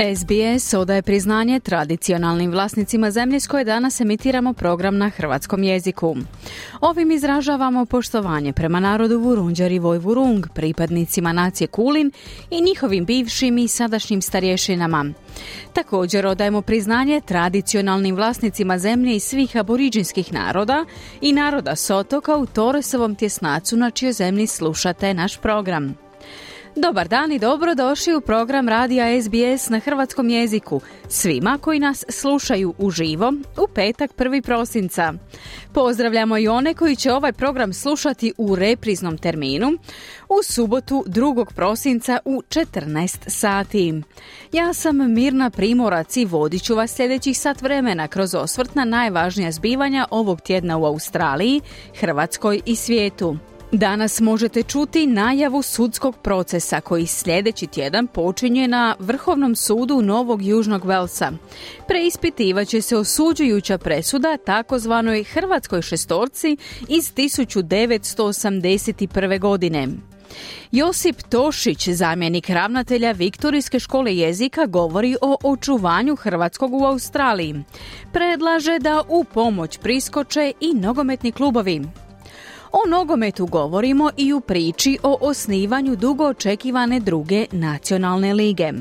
SBS odaje priznanje tradicionalnim vlasnicima zemlje s koje danas emitiramo program na hrvatskom jeziku. Ovim izražavamo poštovanje prema narodu Vurunđar i Vojvurung, pripadnicima nacije Kulin i njihovim bivšim i sadašnjim starješinama. Također odajemo priznanje tradicionalnim vlasnicima zemlje i svih aboriđinskih naroda i naroda Sotoka u Toresovom tjesnacu na čijoj zemlji slušate naš program. Dobar dan i dobrodošli u program Radija SBS na hrvatskom jeziku. Svima koji nas slušaju uživo u petak 1. prosinca. Pozdravljamo i one koji će ovaj program slušati u repriznom terminu u subotu 2. prosinca u 14 sati. Ja sam Mirna Primorac i vodit ću vas sljedećih sat vremena kroz osvrt na najvažnija zbivanja ovog tjedna u Australiji, Hrvatskoj i svijetu. Danas možete čuti najavu sudskog procesa koji sljedeći tjedan počinje na Vrhovnom sudu Novog Južnog Velsa. Preispitivat će se osuđujuća presuda takozvanoj Hrvatskoj šestorci iz 1981. godine. Josip Tošić, zamjenik ravnatelja Viktorijske škole jezika, govori o očuvanju hrvatskog u Australiji. Predlaže da u pomoć priskoče i nogometni klubovi. O nogometu govorimo i u priči o osnivanju dugo očekivane druge nacionalne lige.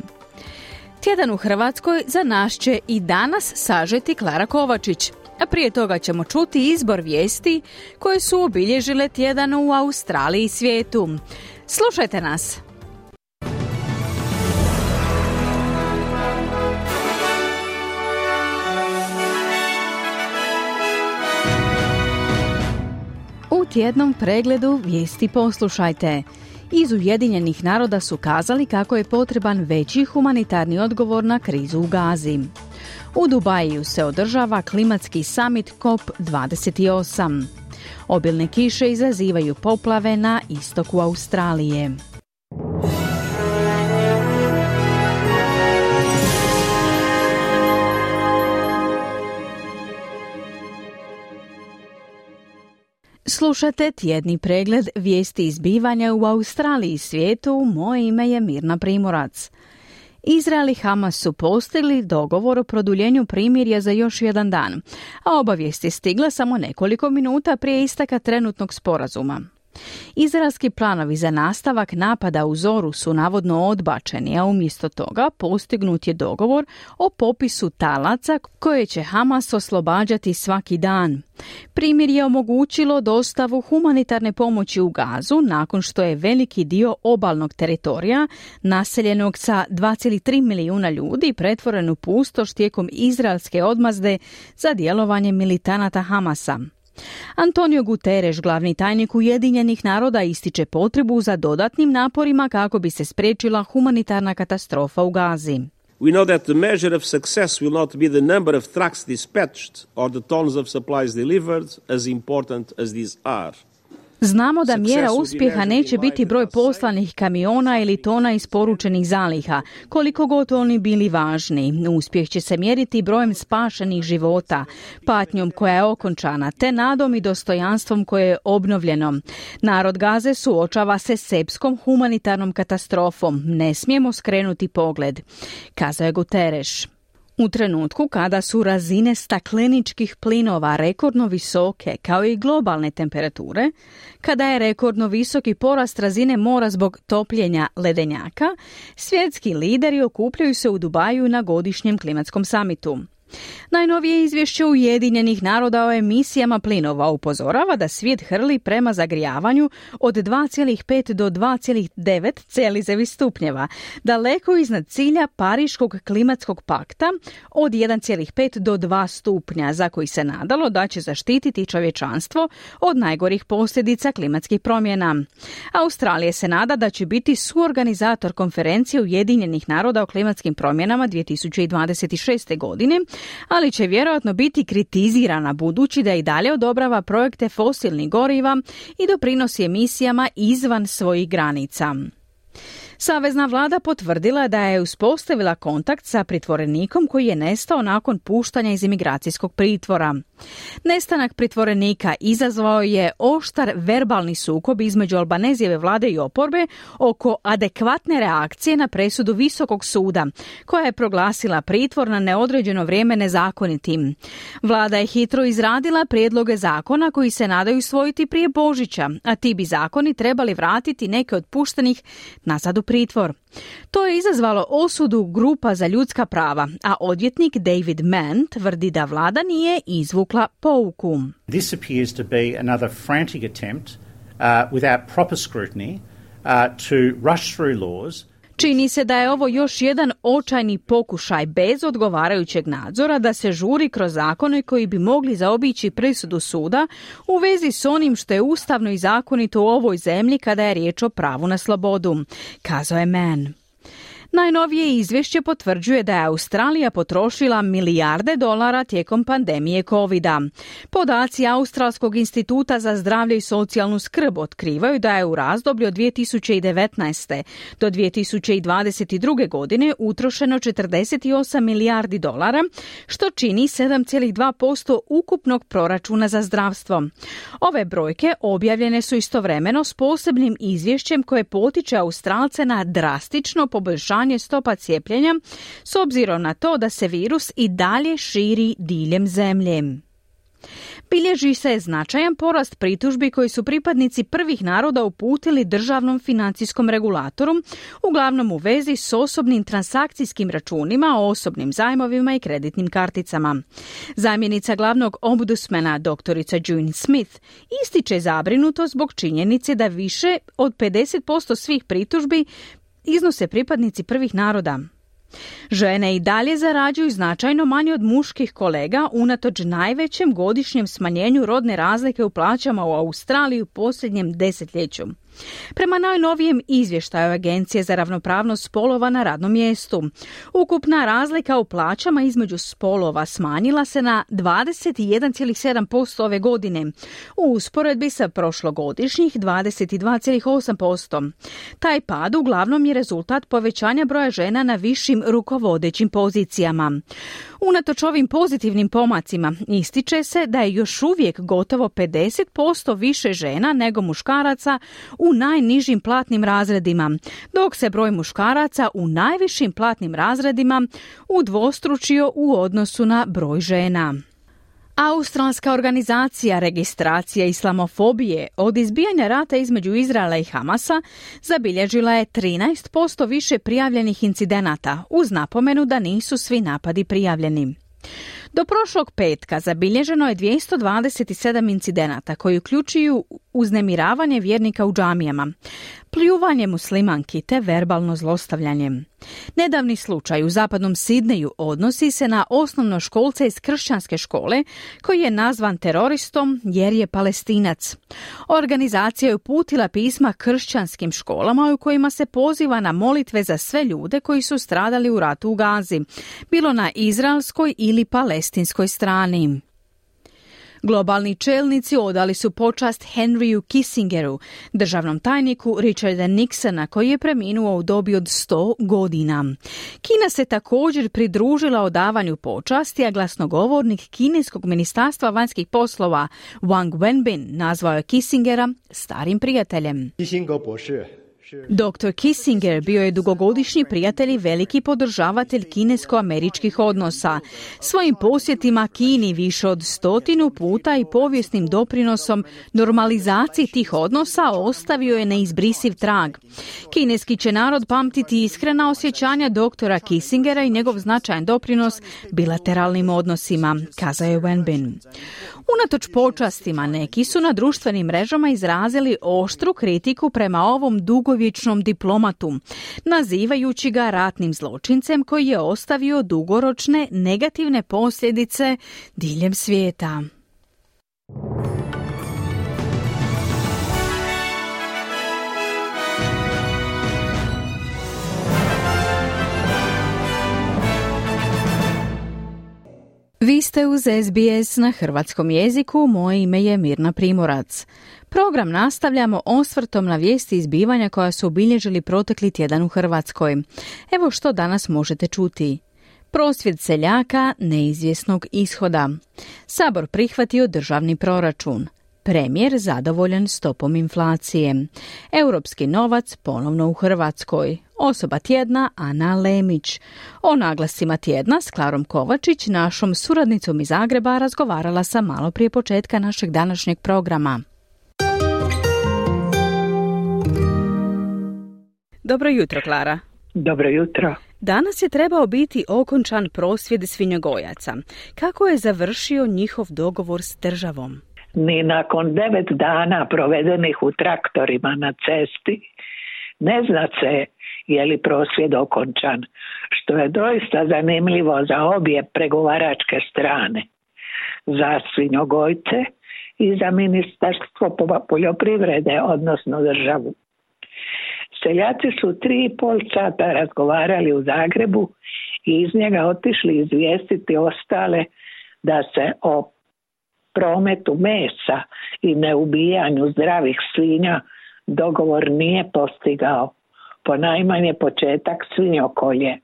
Tjedan u Hrvatskoj za nas će i danas sažeti Klara Kovačić, a prije toga ćemo čuti izbor vijesti koje su obilježile tjedan u Australiji i svijetu. Slušajte nas! Tjednom pregledu vijesti poslušajte. Iz Ujedinjenih naroda su kazali kako je potreban veći humanitarni odgovor na krizu u Gazi. U Dubaju se održava klimatski summit COP28. Obilne kiše izazivaju poplave na istoku Australije. Slušate tjedni pregled vijesti izbivanja u Australiji i svijetu. Moje ime je Mirna Primorac. Izrael i Hamas su postigli dogovor o produljenju primirja za još jedan dan, a obavijest je stigla samo nekoliko minuta prije istaka trenutnog sporazuma. Izraelski planovi za nastavak napada u Zoru su navodno odbačeni, a umjesto toga postignut je dogovor o popisu talaca koje će Hamas oslobađati svaki dan. Primjer je omogućilo dostavu humanitarne pomoći u Gazu nakon što je veliki dio obalnog teritorija naseljenog sa 2,3 milijuna ljudi pretvoren u pustoš tijekom izraelske odmazde za djelovanje militanata Hamasa. Antonio Guterres, glavni tajnik Ujedinjenih naroda, ističe potrebu za dodatnim naporima kako bi se spriječila humanitarna katastrofa u Gazi. We know that the measure of success will not be the number of trucks dispatched or the tons of supplies delivered, as important as these are. Znamo da mjera uspjeha neće biti broj poslanih kamiona ili tona isporučenih zaliha, koliko god oni bili važni. Uspjeh će se mjeriti brojem spašenih života, patnjom koja je okončana, te nadom i dostojanstvom koje je obnovljeno. Narod Gaze suočava se sepskom humanitarnom katastrofom. Ne smijemo skrenuti pogled, kazao je Guterres. U trenutku kada su razine stakleničkih plinova rekordno visoke, kao i globalne temperature, kada je rekordno visoki porast razine mora zbog topljenja ledenjaka, svjetski lideri okupljaju se u Dubaju na godišnjem klimatskom samitu. Najnovije izvješće Ujedinjenih naroda o emisijama plinova upozorava da svijet hrli prema zagrijavanju od 2,5 do 2,9 celizevi stupnjeva, daleko iznad cilja Pariškog klimatskog pakta od 1,5 do 2 stupnja, za koji se nadalo da će zaštititi čovječanstvo od najgorih posljedica klimatskih promjena. Australija se nada da će biti suorganizator konferencije Ujedinjenih naroda o klimatskim promjenama 2026. godine, ali će vjerojatno biti kritizirana budući da i dalje odobrava projekte fosilnih goriva i doprinosi emisijama izvan svojih granica. Savezna vlada potvrdila da je uspostavila kontakt sa pritvorenikom koji je nestao nakon puštanja iz imigracijskog pritvora. Nestanak pritvorenika izazvao je oštar verbalni sukob između Albanezijeve vlade i oporbe oko adekvatne reakcije na presudu Visokog suda, koja je proglasila pritvor na neodređeno vrijeme nezakonitim. Vlada je hitro izradila prijedloge zakona koji se nadaju svojiti prije Božića, a ti bi zakoni trebali vratiti neke od puštenih nazad u pritvor. To je izazvalo osudu grupa za ljudska prava, a odvjetnik David Mann tvrdi da vlada nije izvukla pouku. This appears to be another frantic attempt uh, without proper scrutiny uh, to rush through laws Čini se da je ovo još jedan očajni pokušaj bez odgovarajućeg nadzora da se žuri kroz zakone koji bi mogli zaobići presudu suda u vezi s onim što je ustavno i zakonito u ovoj zemlji kada je riječ o pravu na slobodu, kazao je Mann. Najnovije izvješće potvrđuje da je Australija potrošila milijarde dolara tijekom pandemije covid Podaci Australskog instituta za zdravlje i socijalnu skrb otkrivaju da je u razdoblju od 2019. do 2022. godine utrošeno 48 milijardi dolara, što čini 7,2% ukupnog proračuna za zdravstvo. Ove brojke objavljene su istovremeno s posebnim izvješćem koje potiče Australce na drastično poboljšanje povećanje stopa cijepljenja s obzirom na to da se virus i dalje širi diljem zemlje. Bilježi se značajan porast pritužbi koji su pripadnici prvih naroda uputili državnom financijskom regulatoru, uglavnom u vezi s osobnim transakcijskim računima, osobnim zajmovima i kreditnim karticama. Zamjenica glavnog ombudsmana doktorica June Smith ističe zabrinuto zbog činjenice da više od 50% svih pritužbi iznose pripadnici prvih naroda. Žene i dalje zarađuju značajno manje od muških kolega unatoč najvećem godišnjem smanjenju rodne razlike u plaćama u Australiji u posljednjem desetljeću. Prema najnovijem izvještaju Agencije za ravnopravnost spolova na radnom mjestu, ukupna razlika u plaćama između spolova smanjila se na 21,7% ove godine, u usporedbi sa prošlogodišnjih 22,8%. Taj pad uglavnom je rezultat povećanja broja žena na višim rukovodećim pozicijama. Unatoč ovim pozitivnim pomacima ističe se da je još uvijek gotovo 50% više žena nego muškaraca u najnižim platnim razredima, dok se broj muškaraca u najvišim platnim razredima udvostručio u odnosu na broj žena. Australska organizacija registracija islamofobije od izbijanja rata između Izraela i Hamasa zabilježila je 13% više prijavljenih incidenata uz napomenu da nisu svi napadi prijavljeni. Do prošlog petka zabilježeno je 227 incidenata koji uključuju uznemiravanje vjernika u džamijama, pljuvanje muslimanki te verbalno zlostavljanje. Nedavni slučaj u zapadnom Sidneju odnosi se na osnovno školce iz kršćanske škole koji je nazvan teroristom jer je palestinac. Organizacija je uputila pisma kršćanskim školama u kojima se poziva na molitve za sve ljude koji su stradali u ratu u Gazi, bilo na izraelskoj ili palestinskoj strani. Globalni čelnici odali su počast Henryu Kissingeru, državnom tajniku Richarda Nixona koji je preminuo u dobi od 100 godina. Kina se također pridružila odavanju počasti, a glasnogovornik Kineskog ministarstva vanjskih poslova Wang Wenbin nazvao je Kissingera starim prijateljem. Dr. Kissinger bio je dugogodišnji prijatelj i veliki podržavatelj kinesko-američkih odnosa. Svojim posjetima Kini više od stotinu puta i povijesnim doprinosom normalizaciji tih odnosa ostavio je neizbrisiv trag. Kineski će narod pamtiti iskrena osjećanja doktora Kissingera i njegov značajan doprinos bilateralnim odnosima, kazao je Wenbin. Unatoč počastima neki su na društvenim mrežama izrazili oštru kritiku prema ovom dugovječnom diplomatu, nazivajući ga ratnim zločincem koji je ostavio dugoročne negativne posljedice diljem svijeta. Vi ste uz SBS na hrvatskom jeziku, moje ime je Mirna Primorac. Program nastavljamo osvrtom na vijesti izbivanja koja su obilježili protekli tjedan u Hrvatskoj. Evo što danas možete čuti. Prosvjed seljaka neizvjesnog ishoda. Sabor prihvatio državni proračun. Premijer zadovoljan stopom inflacije. Europski novac ponovno u Hrvatskoj. Osoba tjedna Ana Lemić. O naglascima tjedna s Klarom Kovačić, našom suradnicom iz Zagreba, razgovarala sam malo prije početka našeg današnjeg programa. Dobro jutro, Klara. Dobro jutro. Danas je trebao biti okončan prosvjed svinjogojaca. Kako je završio njihov dogovor s državom? Ni nakon devet dana provedenih u traktorima na cesti ne zna se je li prosvjed okončan, što je doista zanimljivo za obje pregovaračke strane, za svinjogojce i za ministarstvo poljoprivrede, odnosno državu. Seljaci su tri i pol sata razgovarali u Zagrebu i iz njega otišli izvijestiti ostale da se o prometu mesa i neubijanju zdravih svinja dogovor nije postigao po najmanje početak svinjokolje.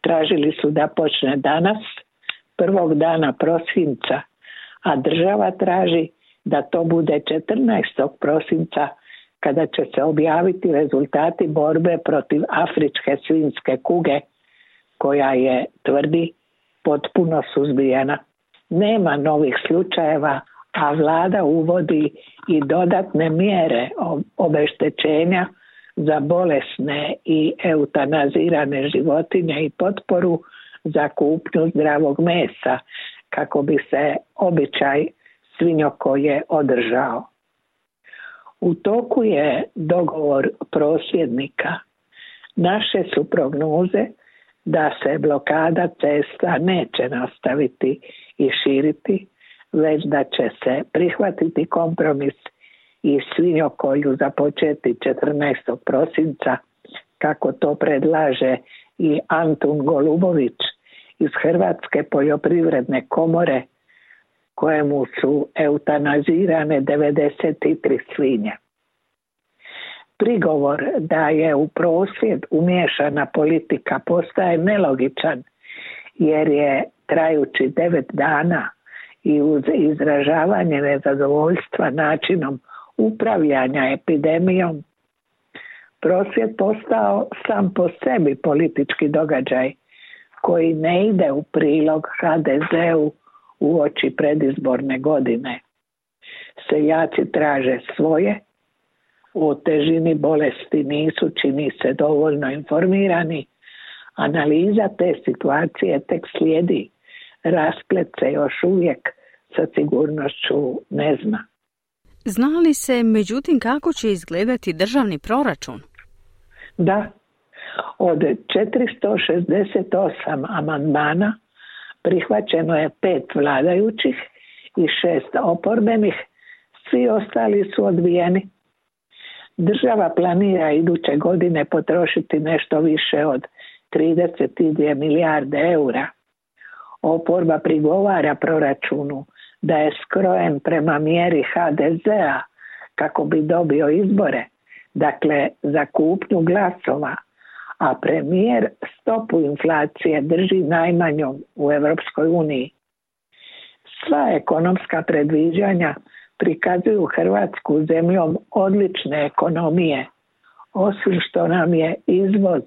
Tražili su da počne danas, prvog dana prosinca, a država traži da to bude 14. prosinca kada će se objaviti rezultati borbe protiv afričke svinske kuge koja je, tvrdi, potpuno suzbijena. Nema novih slučajeva, a vlada uvodi i dodatne mjere obeštećenja za bolesne i eutanazirane životinje i potporu za kupnju zdravog mesa kako bi se običaj svinjokoje održao. U toku je dogovor prosvjednika. Naše su prognoze da se blokada cesta neće nastaviti i širiti, već da će se prihvatiti kompromis i svinjokolju započeti 14. prosinca, kako to predlaže i Antun Golubović iz Hrvatske poljoprivredne komore, kojemu su eutanazirane 93 svinje. Prigovor da je u prosvjed umješana politika postaje nelogičan jer je trajući devet dana i uz izražavanje nezadovoljstva načinom upravljanja epidemijom prosvjet postao sam po sebi politički događaj koji ne ide u prilog HDZ-u u oči predizborne godine. Seljaci traže svoje, o težini bolesti nisu čini se dovoljno informirani, analiza te situacije tek slijedi, rasplet se još uvijek sa sigurnošću ne zna. Zna li se međutim kako će izgledati državni proračun? Da, od 468 amandmana prihvaćeno je pet vladajućih i šest oporbenih, svi ostali su odbijeni. Država planira iduće godine potrošiti nešto više od 32 milijarde eura. Oporba prigovara proračunu da je skrojen prema mjeri HDZ-a kako bi dobio izbore, dakle za kupnju glasova, a premijer stopu inflacije drži najmanjom u Europskoj uniji. Sva ekonomska predviđanja prikazuju Hrvatsku zemljom odlične ekonomije, Osim što nam je izvoz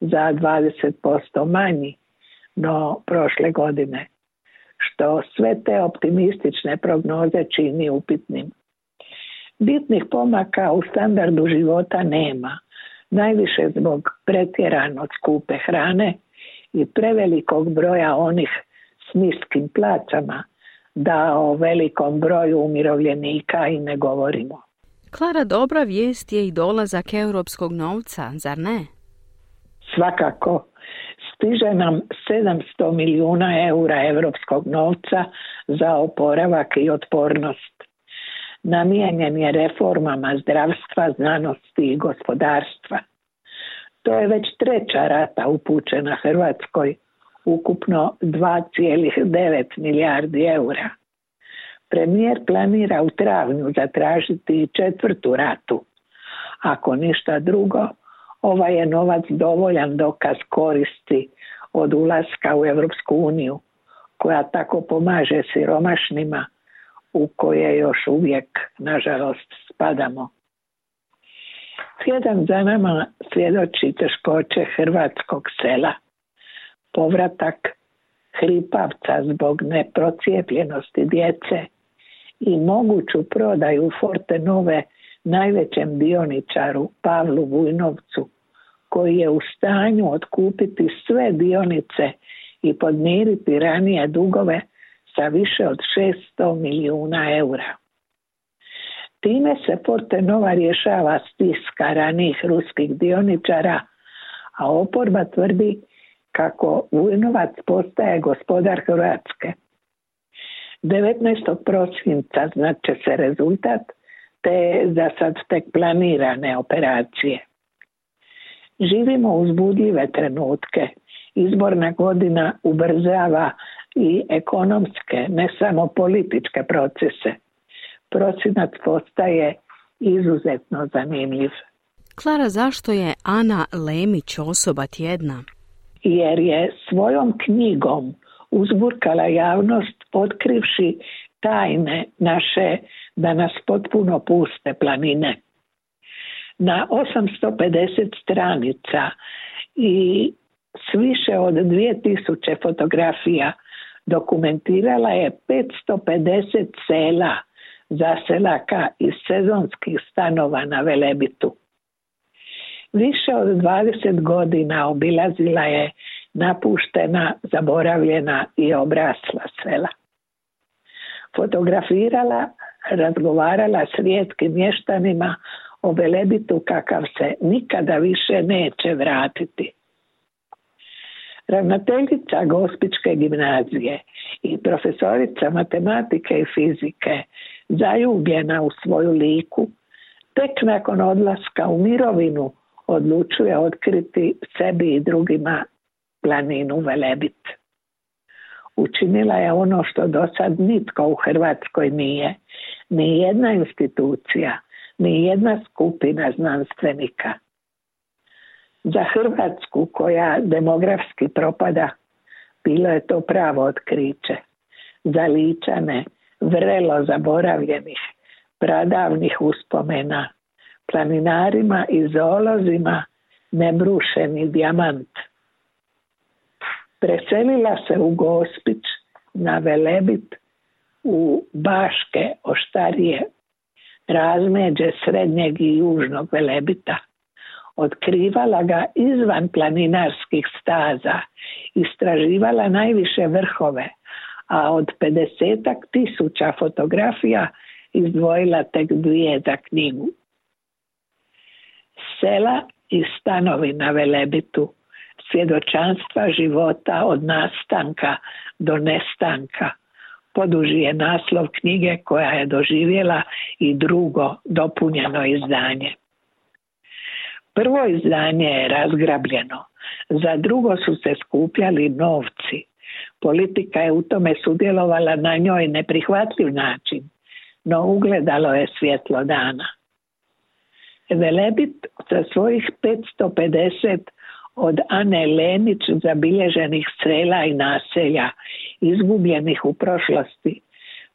za 20% manji no prošle godine, što sve te optimistične prognoze čini upitnim. Bitnih pomaka u standardu života nema, najviše zbog pretjerano skupe hrane i prevelikog broja onih s niskim plaćama, da o velikom broju umirovljenika i ne govorimo. Klara, dobra vijest je i dolazak europskog novca, zar ne? Svakako, stiže nam 700 milijuna eura europskog novca za oporavak i otpornost. Namijenjen je reformama zdravstva, znanosti i gospodarstva. To je već treća rata upućena Hrvatskoj, ukupno 2,9 milijardi eura. Premijer planira u travnju zatražiti četvrtu ratu. Ako ništa drugo, ovaj je novac dovoljan dokaz koristi od ulaska u Europsku uniju, koja tako pomaže siromašnima u koje još uvijek, nažalost, spadamo. Slijedom za nama svjedoči teškoće hrvatskog sela, povratak hripavca zbog neprocijepljenosti djece i moguću prodaju Forte Nove najvećem dioničaru Pavlu Vujnovcu, koji je u stanju otkupiti sve dionice i podmiriti ranije dugove sa više od 600 milijuna eura. Time se Forte Nova rješava stiska ranijih ruskih dioničara, a oporba tvrdi kako Vujnovac postaje gospodar Hrvatske. 19. prosinca znači se rezultat te za sad tek planirane operacije. Živimo uzbudljive trenutke. Izborna godina ubrzava i ekonomske, ne samo političke procese. Prosinac postaje izuzetno zanimljiv. Klara, zašto je Ana Lemić osoba tjedna? Jer je svojom knjigom uzburkala javnost otkrivši tajne naše da nas potpuno puste planine. Na 850 stranica i s više od 2000 fotografija dokumentirala je 550 sela zaselaka iz sezonskih stanova na Velebitu. Više od 20 godina obilazila je napuštena, zaboravljena i obrasla sela. Fotografirala, razgovarala s rijetkim mještanima o Velebitu kakav se nikada više neće vratiti. Ravnateljica Gospičke gimnazije i profesorica matematike i fizike zaljubljena u svoju liku, tek nakon odlaska u mirovinu odlučuje otkriti sebi i drugima planinu Velebit. Učinila je ono što do sad nitko u Hrvatskoj nije, ni jedna institucija, ni jedna skupina znanstvenika. Za Hrvatsku koja demografski propada, bilo je to pravo otkriće. Za ličane, vrelo zaboravljenih, pradavnih uspomena, planinarima i zoolozima nebrušeni dijamant. Preselila se u Gospić na Velebit u Baške oštarije razmeđe srednjeg i južnog Velebita. Otkrivala ga izvan planinarskih staza, istraživala najviše vrhove, a od 50 tisuća fotografija izdvojila tek dvije za knjigu. Sela i stanovi na Velebitu, svjedočanstva života od nastanka do nestanka, poduži je naslov knjige koja je doživjela i drugo dopunjeno izdanje. Prvo izdanje je razgrabljeno, za drugo su se skupljali novci. Politika je u tome sudjelovala na njoj neprihvatljiv način, no ugledalo je svjetlo dana. Velebit sa svojih 550 od Ane Lenić zabilježenih strela i naselja izgubljenih u prošlosti.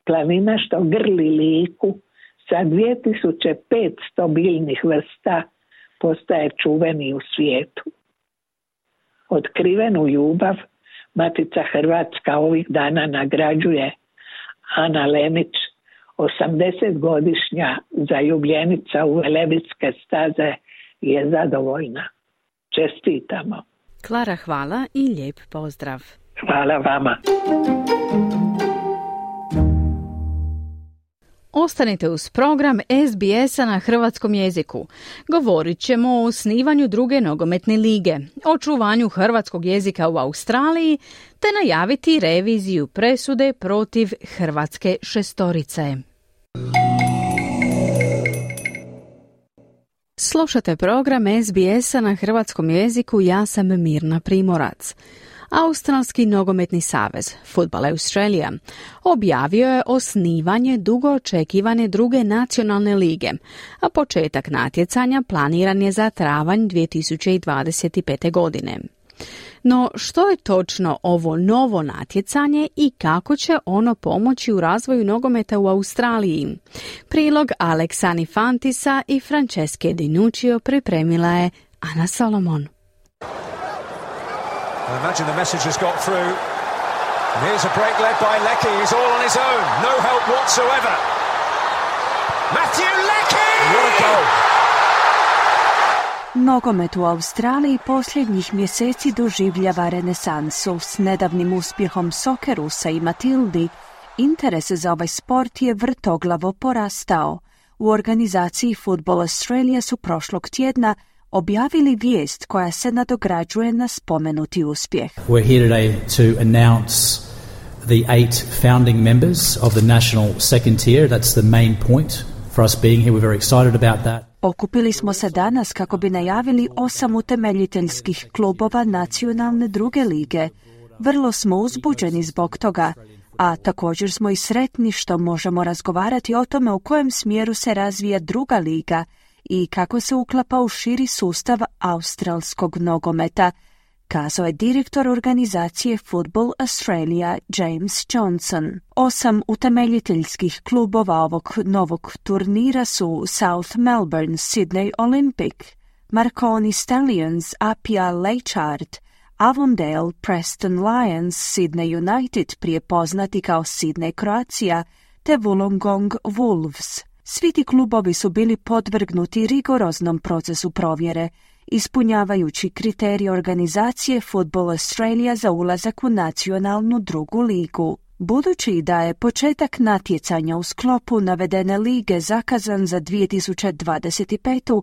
Planina što grli liku sa 2500 biljnih vrsta postaje čuveni u svijetu. Otkrivenu ljubav Matica Hrvatska ovih dana nagrađuje Ana Lemić, 80-godišnja zaljubljenica u Velebitske staze je zadovoljna. Čestitamo. Klara, hvala i lijep pozdrav. Hvala vama. Ostanite uz program SBS-a na hrvatskom jeziku. Govorit ćemo o osnivanju druge nogometne lige, očuvanju hrvatskog jezika u Australiji, te najaviti reviziju presude protiv hrvatske šestorice. Slušate program SBS-a na hrvatskom jeziku, ja sam Mirna Primorac. Australski nogometni savez, Football Australia, objavio je osnivanje dugo očekivane druge nacionalne lige, a početak natjecanja planiran je za travanj 2025. godine. No što je točno ovo novo natjecanje i kako će ono pomoći u razvoju nogometa u Australiji? Prilog Aleksani Fantisa i Franceske Dinuccio pripremila je Ana Solomon. I imagine the message has got through. And here's a break led by Lecky. He's all on his own. No help whatsoever. Matthew Lecky! What a goal! Nogomet u Australiji posljednjih mjeseci doživljava renesansu. S nedavnim uspjehom Sokerusa i Matildi, interes za ovaj sport je vrtoglavo porastao. U organizaciji Football Australia su prošlog tjedna objavili vijest koja se nadograđuje na spomenuti uspjeh. We're here today to announce the eight founding members of the national second tier. That's the main point for being here. We're very excited about that. Okupili smo se danas kako bi najavili osam utemeljiteljskih klubova nacionalne druge lige. Vrlo smo uzbuđeni zbog toga, a također smo i sretni što možemo razgovarati o tome u kojem smjeru se razvija druga liga – i kako se uklapa u širi sustav australskog nogometa, kazao je direktor organizacije Football Australia James Johnson. Osam utemeljiteljskih klubova ovog novog turnira su South Melbourne Sydney Olympic, Marconi Stallions Apia Leichhardt, Avondale Preston Lions Sydney United prije poznati kao Sydney Croatia te Wollongong Wolves. Svi ti klubovi su bili podvrgnuti rigoroznom procesu provjere, ispunjavajući kriterije organizacije Football Australia za ulazak u nacionalnu drugu ligu. Budući da je početak natjecanja u sklopu navedene lige zakazan za 2025.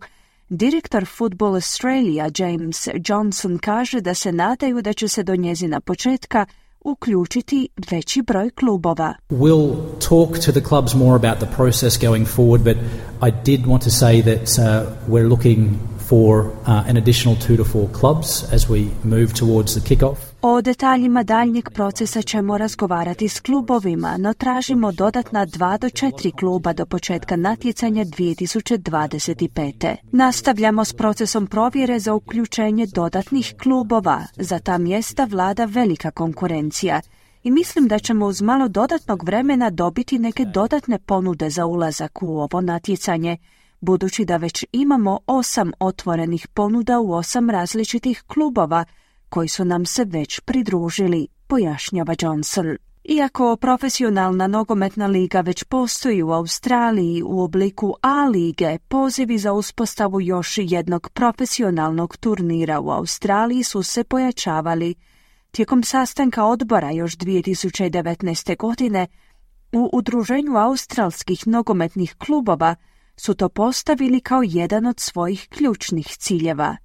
Direktor Football Australia James Johnson kaže da se nadaju da će se do njezina početka uključiti veći broj klubova. We'll talk to the clubs more about the process going forward, but I did want to say that uh, we're looking for uh, an additional two to four clubs as we move towards the kick-off. O detaljima daljnjeg procesa ćemo razgovarati s klubovima, no tražimo dodatna dva do četiri kluba do početka natjecanja 2025. Nastavljamo s procesom provjere za uključenje dodatnih klubova. Za ta mjesta vlada velika konkurencija i mislim da ćemo uz malo dodatnog vremena dobiti neke dodatne ponude za ulazak u ovo natjecanje, budući da već imamo osam otvorenih ponuda u osam različitih klubova – koji su nam se već pridružili, pojašnjava Johnson. Iako profesionalna nogometna liga već postoji u Australiji u obliku A lige, pozivi za uspostavu još jednog profesionalnog turnira u Australiji su se pojačavali. Tijekom sastanka odbora još 2019. godine u Udruženju australskih nogometnih klubova su to postavili kao jedan od svojih ključnih ciljeva.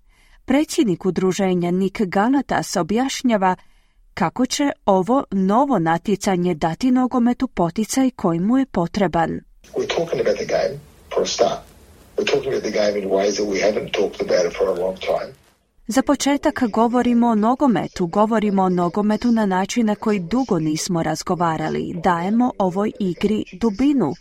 Predsjednik udruženja Nick Galatas objašnjava kako će ovo novo natjecanje dati nogometu poticaj koji mu je potreban. Za početak govorimo o nogometu, govorimo o nogometu na način na koji dugo nismo razgovarali. Dajemo ovoj igri dubinu.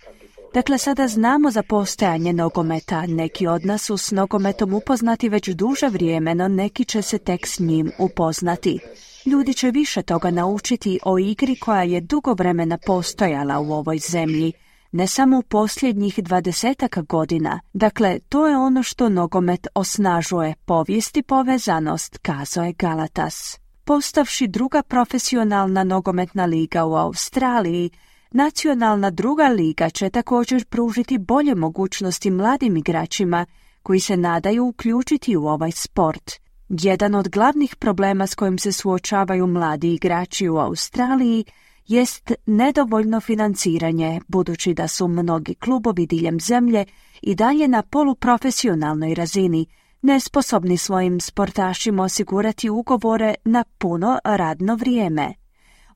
Dakle, sada znamo za postojanje nogometa. Neki od nas su s nogometom upoznati već duže vrijeme, no neki će se tek s njim upoznati. Ljudi će više toga naučiti o igri koja je dugo vremena postojala u ovoj zemlji. ne samo u posljednjih dvadesetaka godina. Dakle, to je ono što nogomet osnažuje, povijesti povezanost, kazao je Galatas. Postavši druga profesionalna nogometna liga u Australiji, Nacionalna druga liga će također pružiti bolje mogućnosti mladim igračima koji se nadaju uključiti u ovaj sport. Jedan od glavnih problema s kojim se suočavaju mladi igrači u Australiji jest nedovoljno financiranje, budući da su mnogi klubovi diljem zemlje i dalje na poluprofesionalnoj razini, nesposobni svojim sportašima osigurati ugovore na puno radno vrijeme.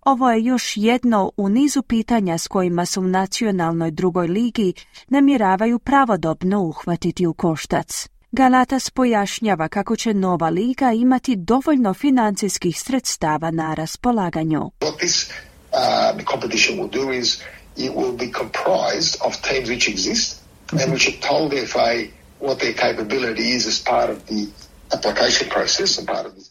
Ovo je još jedno u nizu pitanja s kojima su u nacionalnoj drugoj ligi namjeravaju pravodobno uhvatiti u koštac. Galatas pojašnjava kako će nova liga imati dovoljno financijskih sredstava na raspolaganju.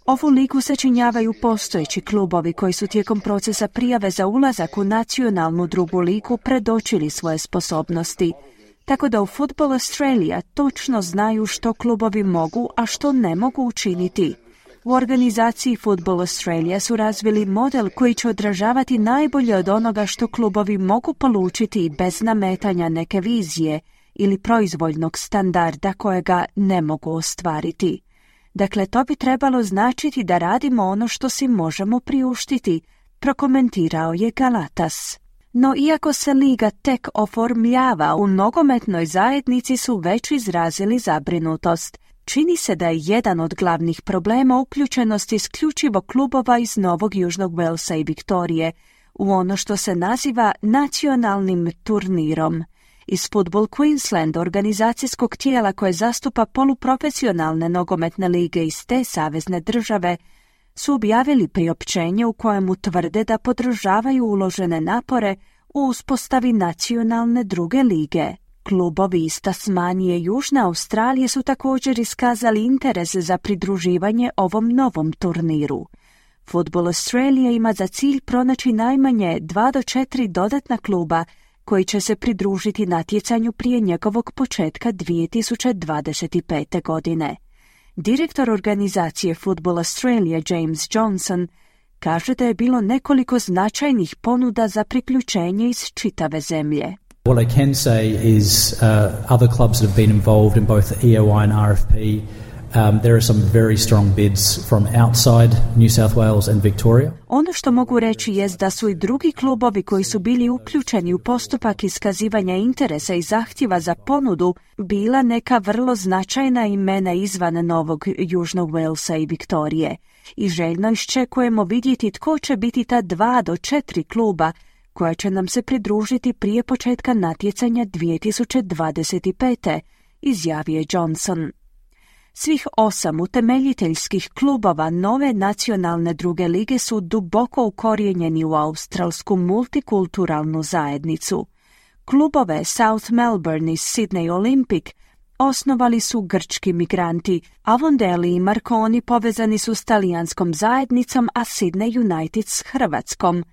Ovu ligu sačinjavaju postojeći klubovi koji su tijekom procesa prijave za ulazak u nacionalnu drugu ligu predočili svoje sposobnosti. Tako da u Football Australia točno znaju što klubovi mogu, a što ne mogu učiniti. U organizaciji Football Australia su razvili model koji će odražavati najbolje od onoga što klubovi mogu polučiti bez nametanja neke vizije ili proizvoljnog standarda kojega ne mogu ostvariti. Dakle, to bi trebalo značiti da radimo ono što si možemo priuštiti, prokomentirao je Galatas. No iako se liga tek oformljava, u nogometnoj zajednici su već izrazili zabrinutost. Čini se da je jedan od glavnih problema uključenost isključivo klubova iz Novog Južnog Velsa i Viktorije u ono što se naziva nacionalnim turnirom – iz Football Queensland, organizacijskog tijela koje zastupa poluprofesionalne nogometne lige iz te savezne države, su objavili priopćenje u kojem tvrde da podržavaju uložene napore u uspostavi nacionalne druge lige. Klubovi iz Tasmanije i Južne Australije su također iskazali interes za pridruživanje ovom novom turniru. Football Australia ima za cilj pronaći najmanje dva do četiri dodatna kluba koji će se pridružiti natjecanju prije njegovog početka 2025. godine. Direktor organizacije Football Australia James Johnson kaže da je bilo nekoliko značajnih ponuda za priključenje iz čitave zemlje. What I can say is uh, other clubs that have been involved in both EOI and RFP Um, there are some very strong bids from outside New South Wales and Victoria. Ono što mogu reći je da su i drugi klubovi koji su bili uključeni u postupak iskazivanja interesa i zahtjeva za ponudu bila neka vrlo značajna imena izvan Novog Južnog Walesa i Viktorije. I željno iščekujemo vidjeti tko će biti ta dva do četiri kluba koja će nam se pridružiti prije početka natjecanja 2025. izjavio je Johnson. Svih osam utemeljiteljskih klubova nove nacionalne druge lige su duboko ukorijenjeni u australsku multikulturalnu zajednicu. Klubove South Melbourne i Sydney Olympic osnovali su grčki migranti, Avondeli i Marconi povezani su s talijanskom zajednicom, a Sydney United s Hrvatskom.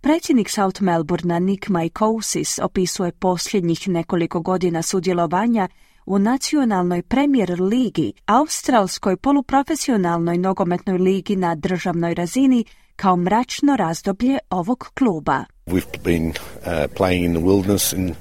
Predsjednik South Melbournea Nick Mykosis opisuje posljednjih nekoliko godina sudjelovanja u nacionalnoj premijer ligi, australskoj poluprofesionalnoj nogometnoj ligi na državnoj razini kao mračno razdoblje ovog kluba. We've been uh, playing in the wilderness and,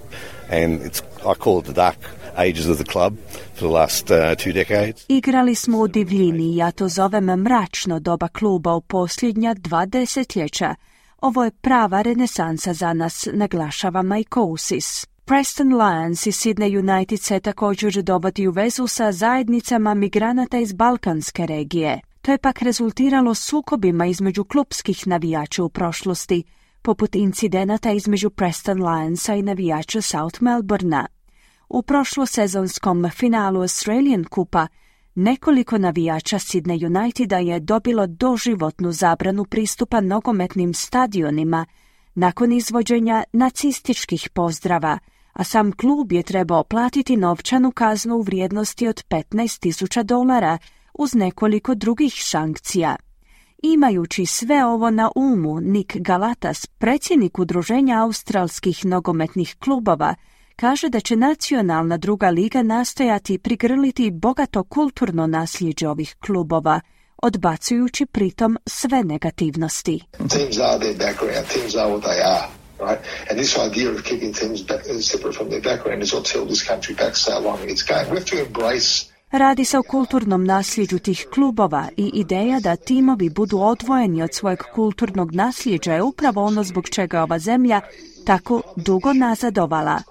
and it's, I call it the dark ages of the club for the last uh, two decades. Igrali smo u divljini, ja to zovem mračno doba kluba u posljednja dva desetljeća. Ovo je prava renesansa za nas, naglašava Majkousis. Preston Lions i Sydney United se također dovodi u vezu sa zajednicama migranata iz Balkanske regije. To je pak rezultiralo sukobima između klubskih navijača u prošlosti, poput incidenata između Preston Lionsa i navijača South Melbournea. U prošlosezonskom finalu Australian Kupa nekoliko navijača Sydney Uniteda je dobilo doživotnu zabranu pristupa nogometnim stadionima nakon izvođenja nacističkih pozdrava, a sam klub je trebao platiti novčanu kaznu u vrijednosti od 15.000 dolara uz nekoliko drugih sankcija. Imajući sve ovo na umu, Nick Galatas, predsjednik Udruženja australskih nogometnih klubova, kaže da će nacionalna druga liga nastojati prigrliti bogato kulturno nasljeđe ovih klubova, odbacujući pritom sve negativnosti. Right? And this idea of keeping teams back, separate from their background is what's held this country back so long its game. We have to embrace Radi se o kulturnom nasljeđu tih klubova i ideja da timovi budu odvojeni od svojeg kulturnog nasljeđa je upravo ono zbog čega ova zemlja tako dugo nazadovala.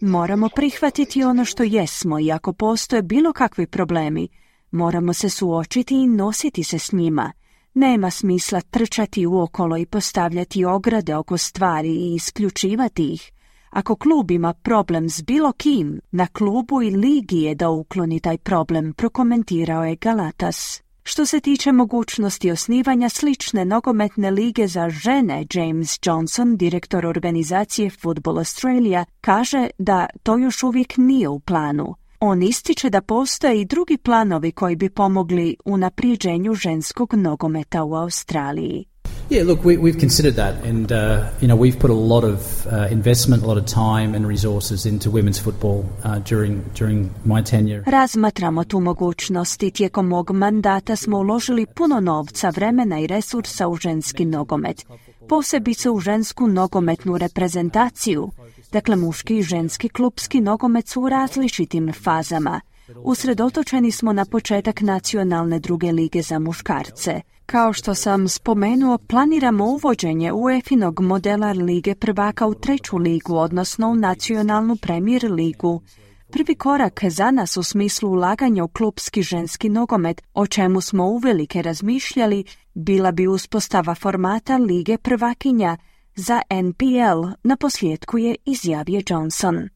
Moramo prihvatiti ono što jesmo i ako postoje bilo kakvi problemi, moramo se suočiti i nositi se s njima. Nema smisla trčati uokolo i postavljati ograde oko stvari i isključivati ih. Ako klub ima problem s bilo kim, na klubu i ligi je da ukloni taj problem, prokomentirao je Galatas. Što se tiče mogućnosti osnivanja slične nogometne lige za žene, James Johnson, direktor organizacije Football Australia, kaže da to još uvijek nije u planu. On ističe da postoje i drugi planovi koji bi pomogli u naprijeđenju ženskog nogometa u Australiji. Yeah, look, we, we've considered that, and uh, you know we've put a lot of uh, investment, a lot of time and resources into women's football uh, during during my tenure. Razmatramo tu mogućnost i tijekom mog mandata smo uložili puno novca, vremena i resursa u ženski nogomet, posebice u žensku nogometnu reprezentaciju. Dakle, muški i ženski klubski nogomet su u različitim fazama. Usredotočeni smo na početak nacionalne druge lige za muškarce. Kao što sam spomenuo, planiramo uvođenje UEFA-inog modela Lige prvaka u treću ligu, odnosno u nacionalnu premijer ligu. Prvi korak za nas u smislu ulaganja u klubski ženski nogomet, o čemu smo uvelike razmišljali, bila bi uspostava formata Lige prvakinja za NPL, na posljedku je izjavio Johnson.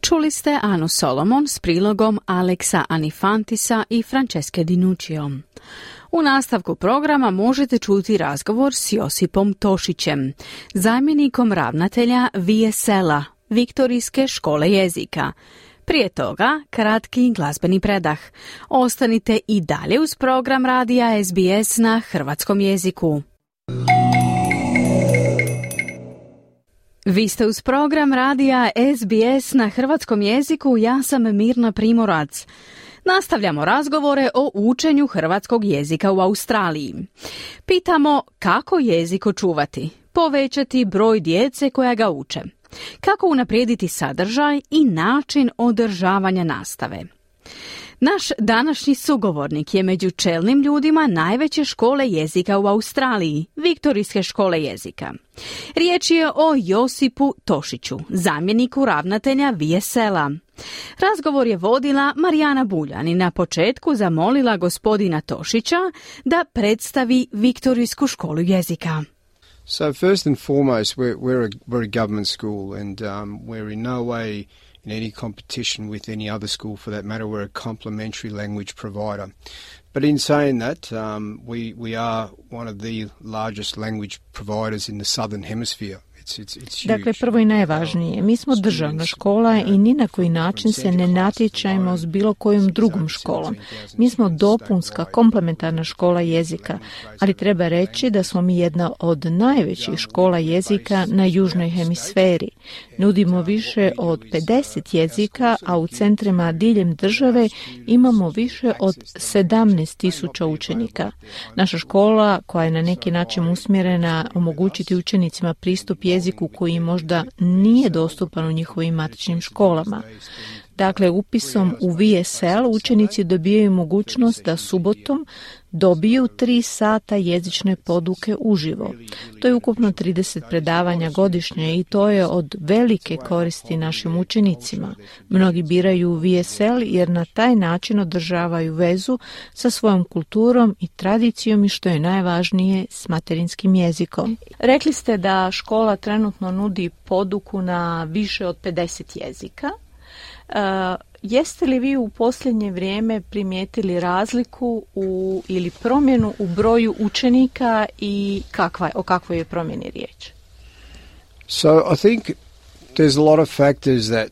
Čuli ste Anu Solomon s prilogom Aleksa Anifantisa i Franceske Dinuccio. U nastavku programa možete čuti razgovor s Josipom Tošićem, zamjenikom ravnatelja VSL-a, Viktorijske škole jezika. Prije toga, kratki glazbeni predah. Ostanite i dalje uz program radija SBS na hrvatskom jeziku. Vi ste uz program radija SBS na hrvatskom jeziku, ja sam Mirna Primorac. Nastavljamo razgovore o učenju hrvatskog jezika u Australiji. Pitamo kako jezik očuvati, povećati broj djece koja ga uče, kako unaprijediti sadržaj i način održavanja nastave. Naš današnji sugovornik je među čelnim ljudima najveće škole jezika u Australiji, Viktorijske škole jezika. Riječ je o Josipu Tošiću, zamjeniku ravnatelja VSL-a. Razgovor je vodila Marijana Buljan i na početku zamolila gospodina Tošića da predstavi Viktorijsku školu jezika. So first and foremost, we're, we're, a, we're a government school and um, we're in no way in any competition with any other school for that matter. We're a complementary language provider. But in saying that, um, we, we are one of the largest language providers in the southern hemisphere. Dakle, prvo i najvažnije, mi smo državna škola i ni na koji način se ne natječajemo s bilo kojom drugom školom. Mi smo dopunska, komplementarna škola jezika, ali treba reći da smo mi jedna od najvećih škola jezika na južnoj hemisferi. Nudimo više od 50 jezika, a u centrima diljem države imamo više od 17 tisuća učenika. Naša škola, koja je na neki način usmjerena omogućiti učenicima pristup jeziku koji možda nije dostupan u njihovim matičnim školama. Dakle, upisom u VSL učenici dobijaju mogućnost da subotom dobiju tri sata jezične poduke uživo. To je ukupno 30 predavanja godišnje i to je od velike koristi našim učenicima. Mnogi biraju VSL jer na taj način održavaju vezu sa svojom kulturom i tradicijom i što je najvažnije s materinskim jezikom. Rekli ste da škola trenutno nudi poduku na više od 50 jezika. Jeste li vi u posljednje vrijeme primijetili razliku u, ili promjenu u broju učenika i kakva, o kakvoj je promjeni riječ? So I think there's a lot of factors that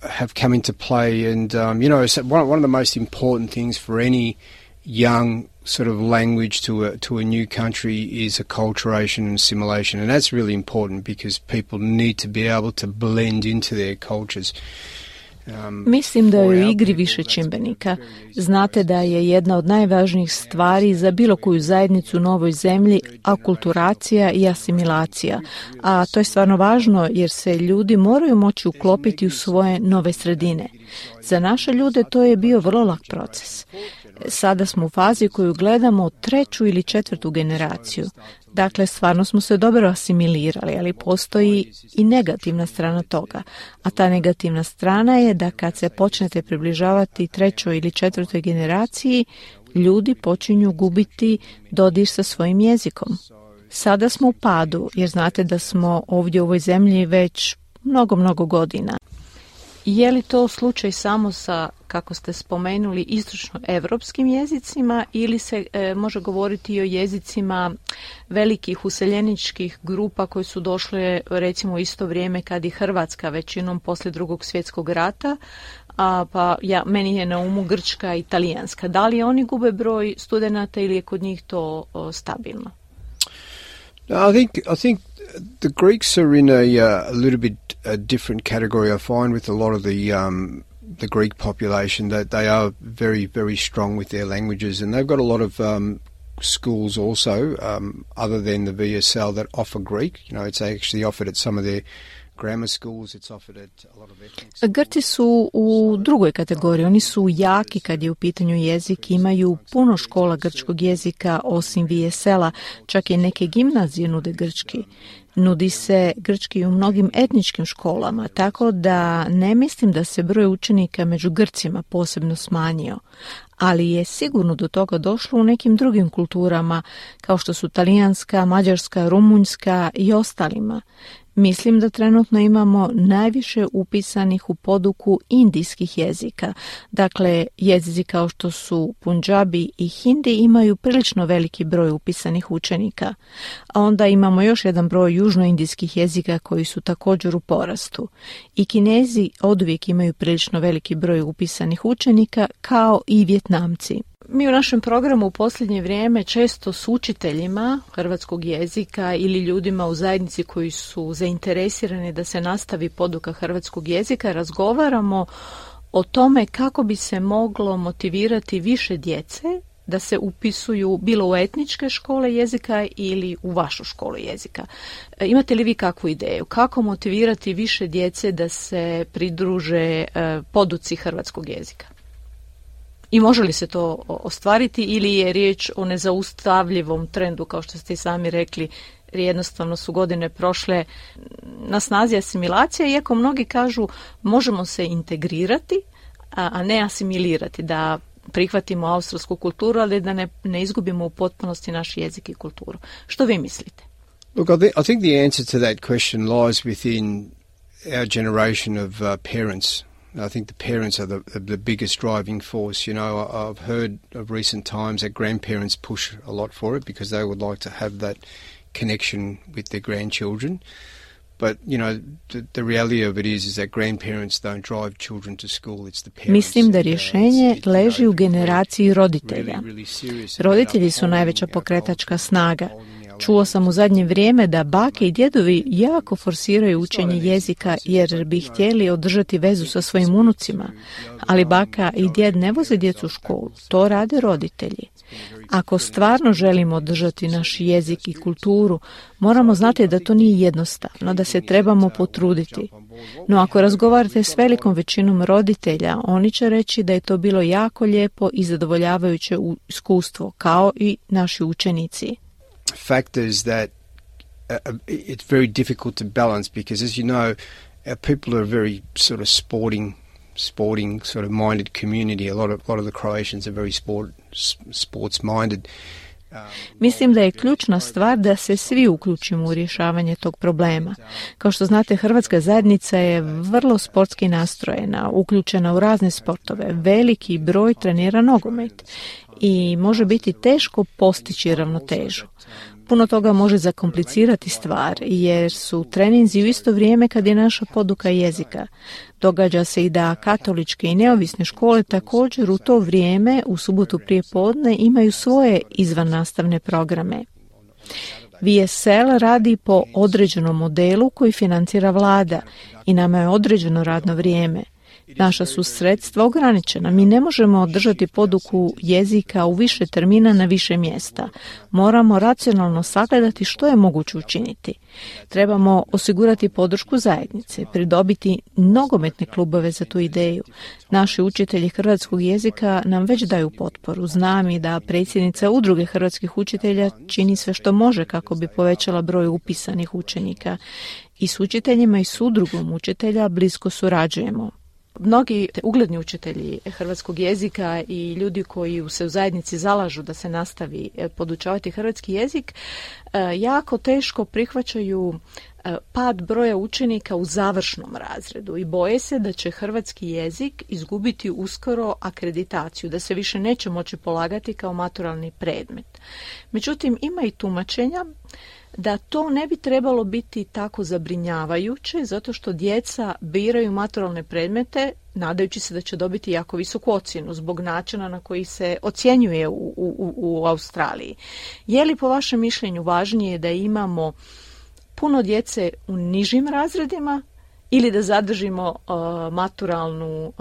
have come into play and um, you know one, one of the most important things for any young sort of language to a, to a new country is acculturation and assimilation, and that's really important because people need to be able to blend into their cultures. Mislim da je u igri više čimbenika. Znate da je jedna od najvažnijih stvari za bilo koju zajednicu u novoj zemlji akulturacija i asimilacija. A to je stvarno važno jer se ljudi moraju moći uklopiti u svoje nove sredine. Za naše ljude to je bio vrlo lak proces. Sada smo u fazi koju gledamo treću ili četvrtu generaciju. Dakle, stvarno smo se dobro asimilirali, ali postoji i negativna strana toga. A ta negativna strana je da kad se počnete približavati trećoj ili četvrtoj generaciji, ljudi počinju gubiti dodir sa svojim jezikom. Sada smo u padu, jer znate da smo ovdje u ovoj zemlji već mnogo, mnogo godina. Je li to slučaj samo sa, kako ste spomenuli, istočnoevropskim jezicima ili se e, može govoriti i o jezicima velikih useljeničkih grupa koje su došle recimo isto vrijeme kad i Hrvatska većinom poslije drugog svjetskog rata, a pa ja, meni je na umu grčka i italijanska. Da li oni gube broj studenata ili je kod njih to stabilno? I think I think the Greeks are in a, uh, a little bit a different category. I find with a lot of the um, the Greek population that they are very very strong with their languages, and they've got a lot of um, schools also, um, other than the VSL, that offer Greek. You know, it's actually offered at some of their Grci su u drugoj kategoriji, oni su jaki kad je u pitanju jezik, imaju puno škola grčkog jezika osim VSL-a, čak i neke gimnazije nude grčki. Nudi se grčki u mnogim etničkim školama, tako da ne mislim da se broj učenika među Grcima posebno smanjio, ali je sigurno do toga došlo u nekim drugim kulturama, kao što su talijanska, mađarska, rumunjska i ostalima. Mislim da trenutno imamo najviše upisanih u poduku indijskih jezika. Dakle, jezici kao što su Punjabi i Hindi imaju prilično veliki broj upisanih učenika. A onda imamo još jedan broj južnoindijskih jezika koji su također u porastu. I Kinezi oduvijek imaju prilično veliki broj upisanih učenika kao i Vjetnamci. Mi u našem programu u posljednje vrijeme često s učiteljima hrvatskog jezika ili ljudima u zajednici koji su zainteresirani da se nastavi poduka hrvatskog jezika razgovaramo o tome kako bi se moglo motivirati više djece da se upisuju bilo u etničke škole jezika ili u vašu školu jezika. E, imate li vi kakvu ideju? Kako motivirati više djece da se pridruže e, poduci hrvatskog jezika? I može li se to ostvariti ili je riječ o nezaustavljivom trendu, kao što ste i sami rekli, jednostavno su godine prošle na snazi asimilacija, iako mnogi kažu možemo se integrirati, a ne asimilirati, da prihvatimo australsku kulturu, ali da ne, ne izgubimo u potpunosti naš jezik i kulturu. Što vi mislite? Look, I think the answer to that question lies within our generation of uh, parents I think the parents are the, the biggest driving force. You know, I've heard of recent times that grandparents push a lot for it because they would like to have that connection with their grandchildren. But, you know, the, the reality of it is, is that grandparents don't drive children to school, it's the parents. Mislim da rješenje leži u generaciji roditelja. Roditelji su najveća pokretačka snaga. Čuo sam u zadnje vrijeme da bake i djedovi jako forsiraju učenje jezika jer bi htjeli održati vezu sa svojim unucima, ali baka i djed ne voze djecu u školu, to rade roditelji. Ako stvarno želimo održati naš jezik i kulturu, moramo znati da to nije jednostavno, da se trebamo potruditi. No ako razgovarate s velikom većinom roditelja, oni će reći da je to bilo jako lijepo i zadovoljavajuće iskustvo, kao i naši učenici. Factors that uh, uh, it's very difficult to balance because, as you know, our people are a very sort of sporting, sporting sort of minded community. A lot of a lot of the Croatians are very sport sports minded. Mislim da je ključna stvar da se svi uključimo u rješavanje tog problema. Kao što znate, Hrvatska zajednica je vrlo sportski nastrojena, uključena u razne sportove. Veliki broj trenira nogomet i može biti teško postići ravnotežu. Puno toga može zakomplicirati stvar jer su treninzi u isto vrijeme kad je naša poduka jezika. Događa se i da katoličke i neovisne škole također u to vrijeme u subotu prije podne imaju svoje izvan nastavne programe. VSL radi po određenom modelu koji financira vlada i nama je određeno radno vrijeme. Naša su sredstva ograničena. Mi ne možemo održati poduku jezika u više termina na više mjesta. Moramo racionalno sagledati što je moguće učiniti. Trebamo osigurati podršku zajednice, pridobiti nogometne klubove za tu ideju. Naši učitelji hrvatskog jezika nam već daju potporu. Znam i da predsjednica udruge hrvatskih učitelja čini sve što može kako bi povećala broj upisanih učenika. I s učiteljima i s udrugom učitelja blisko surađujemo. Mnogi ugledni učitelji hrvatskog jezika i ljudi koji se u zajednici zalažu da se nastavi e, podučavati hrvatski jezik e, jako teško prihvaćaju e, pad broja učenika u završnom razredu i boje se da će hrvatski jezik izgubiti uskoro akreditaciju, da se više neće moći polagati kao maturalni predmet. Međutim, ima i tumačenja da to ne bi trebalo biti tako zabrinjavajuće zato što djeca biraju maturalne predmete nadajući se da će dobiti jako visoku ocjenu zbog načina na koji se ocjenjuje u, u, u Australiji. Je li po vašem mišljenju važnije da imamo puno djece u nižim razredima ili da zadržimo uh, maturalnu uh,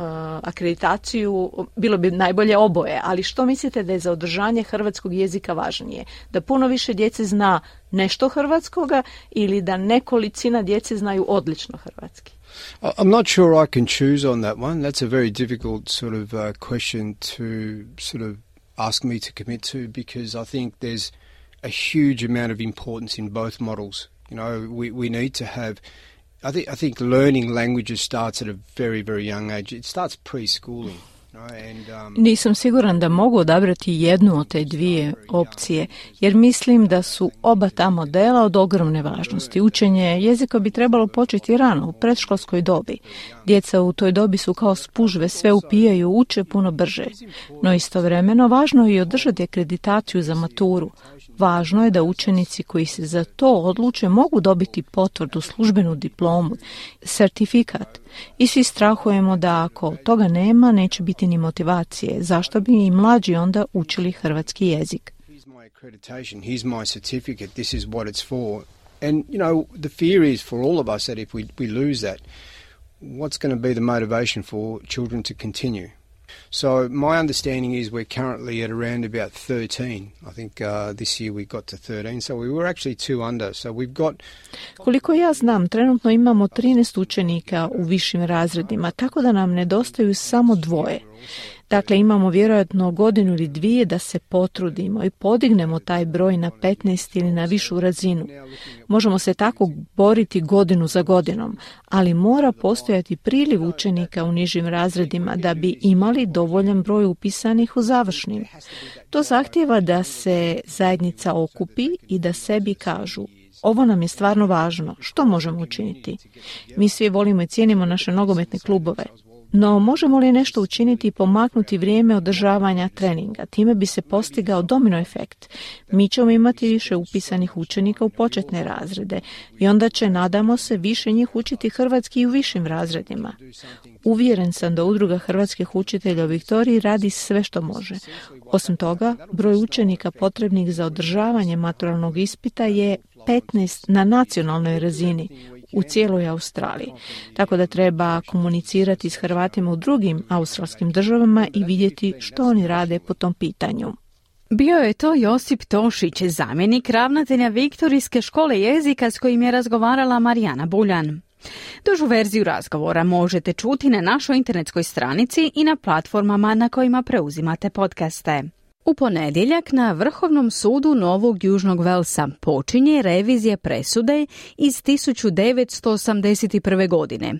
akreditaciju, bilo bi najbolje oboje, ali što mislite da je za održanje hrvatskog jezika važnije? Da puno više djece zna nešto hrvatskoga ili da nekolicina djece znaju odlično hrvatski? I'm not sure I can choose on that one. That's a very difficult sort of uh, question to sort of ask me to commit to because I think there's a huge amount of importance in both models. You know, we, we need to have I think I think learning languages starts at a very very young age. It starts preschooling. Um, Nisam siguran da mogu odabrati jednu od te dvije opcije, jer mislim da su oba ta modela od ogromne važnosti. Učenje jezika bi trebalo početi rano, u predškolskoj dobi. Djeca u toj dobi su kao spužve, sve upijaju, uče puno brže. No istovremeno važno je i održati akreditaciju za maturu. Važno je da učenici koji se za to odluče mogu dobiti potvrdu, službenu diplomu, certifikat. I svi strahujemo da ako toga nema, neće biti ni motivacije. Zašto bi i mlađi onda učili hrvatski jezik? And, you know, the fear is for all of us that if we, we lose that, what's going to be the motivation for children to continue? So my understanding is we're currently at around about 13. I think uh, this year we got to 13, so we were actually two under. So we've got... Koliko ja znam, trenutno imamo 13 učenika u višim razredima, tako da nam nedostaju samo dvoje. Dakle, imamo vjerojatno godinu ili dvije da se potrudimo i podignemo taj broj na 15 ili na višu razinu. Možemo se tako boriti godinu za godinom, ali mora postojati priliv učenika u nižim razredima da bi imali dovoljan broj upisanih u završnim. To zahtjeva da se zajednica okupi i da sebi kažu ovo nam je stvarno važno. Što možemo učiniti? Mi svi volimo i cijenimo naše nogometne klubove. No možemo li nešto učiniti i pomaknuti vrijeme održavanja treninga? Time bi se postigao domino efekt. Mi ćemo imati više upisanih učenika u početne razrede i onda će, nadamo se, više njih učiti hrvatski i u višim razredima. Uvjeren sam da udruga hrvatskih učitelja u Viktoriji radi sve što može. Osim toga, broj učenika potrebnih za održavanje maturalnog ispita je 15 na nacionalnoj razini u cijeloj Australiji. Tako da treba komunicirati s Hrvatima u drugim australskim državama i vidjeti što oni rade po tom pitanju. Bio je to Josip Tošić, zamjenik ravnatelja Viktorijske škole jezika s kojim je razgovarala Marijana Buljan. Dužu verziju razgovora možete čuti na našoj internetskoj stranici i na platformama na kojima preuzimate podcaste. U ponedjeljak na Vrhovnom sudu Novog Južnog Velsa počinje revizija presude iz 1981. godine,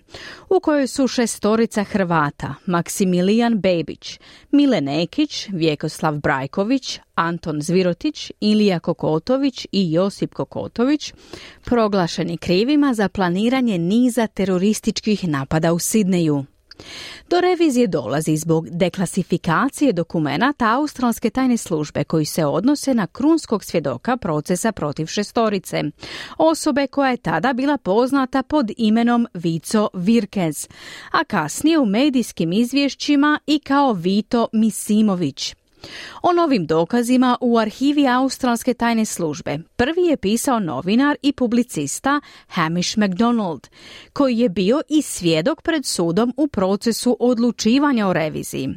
u kojoj su šestorica Hrvata, Maksimilijan Bebić, Mile Nekić, Vjekoslav Brajković, Anton Zvirotić, Ilija Kokotović i Josip Kokotović proglašeni krivima za planiranje niza terorističkih napada u Sidneju. Do revizije dolazi zbog deklasifikacije dokumenata australske tajne službe koji se odnose na krunskog svjedoka procesa protiv šestorice, osobe koja je tada bila poznata pod imenom Vico Virkez, a kasnije u medijskim izvješćima i kao Vito Misimović. O novim dokazima u arhivi Australske tajne službe prvi je pisao novinar i publicista Hamish MacDonald, koji je bio i svjedok pred sudom u procesu odlučivanja o reviziji.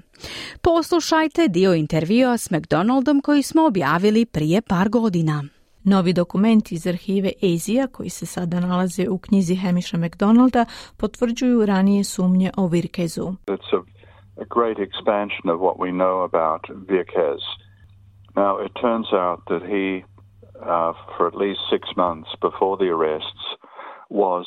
Poslušajte dio intervjua s McDonaldom koji smo objavili prije par godina. Novi dokumenti iz arhive Azija, koji se sada nalaze u knjizi Hamisha McDonalda, potvrđuju ranije sumnje o Virkezu. a great expansion of what we know about Virkez. Now, it turns out that he, uh, for at least six months before the arrests, was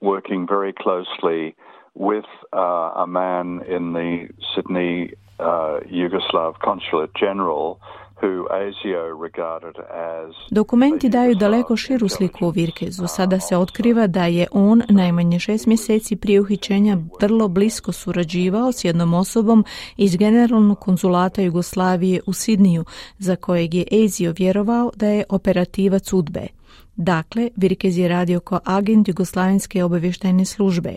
working very closely with uh, a man in the Sydney uh, Yugoslav Consulate General Dokumenti daju daleko širu sliku o Virkezu. Sada se otkriva da je on najmanje šest mjeseci prije uhićenja vrlo blisko surađivao s jednom osobom iz generalnog konzulata Jugoslavije u Sidniju, za kojeg je Ezio vjerovao da je operativac udbe. Dakle, Virkez je radio kao agent Jugoslavenske obavještajne službe.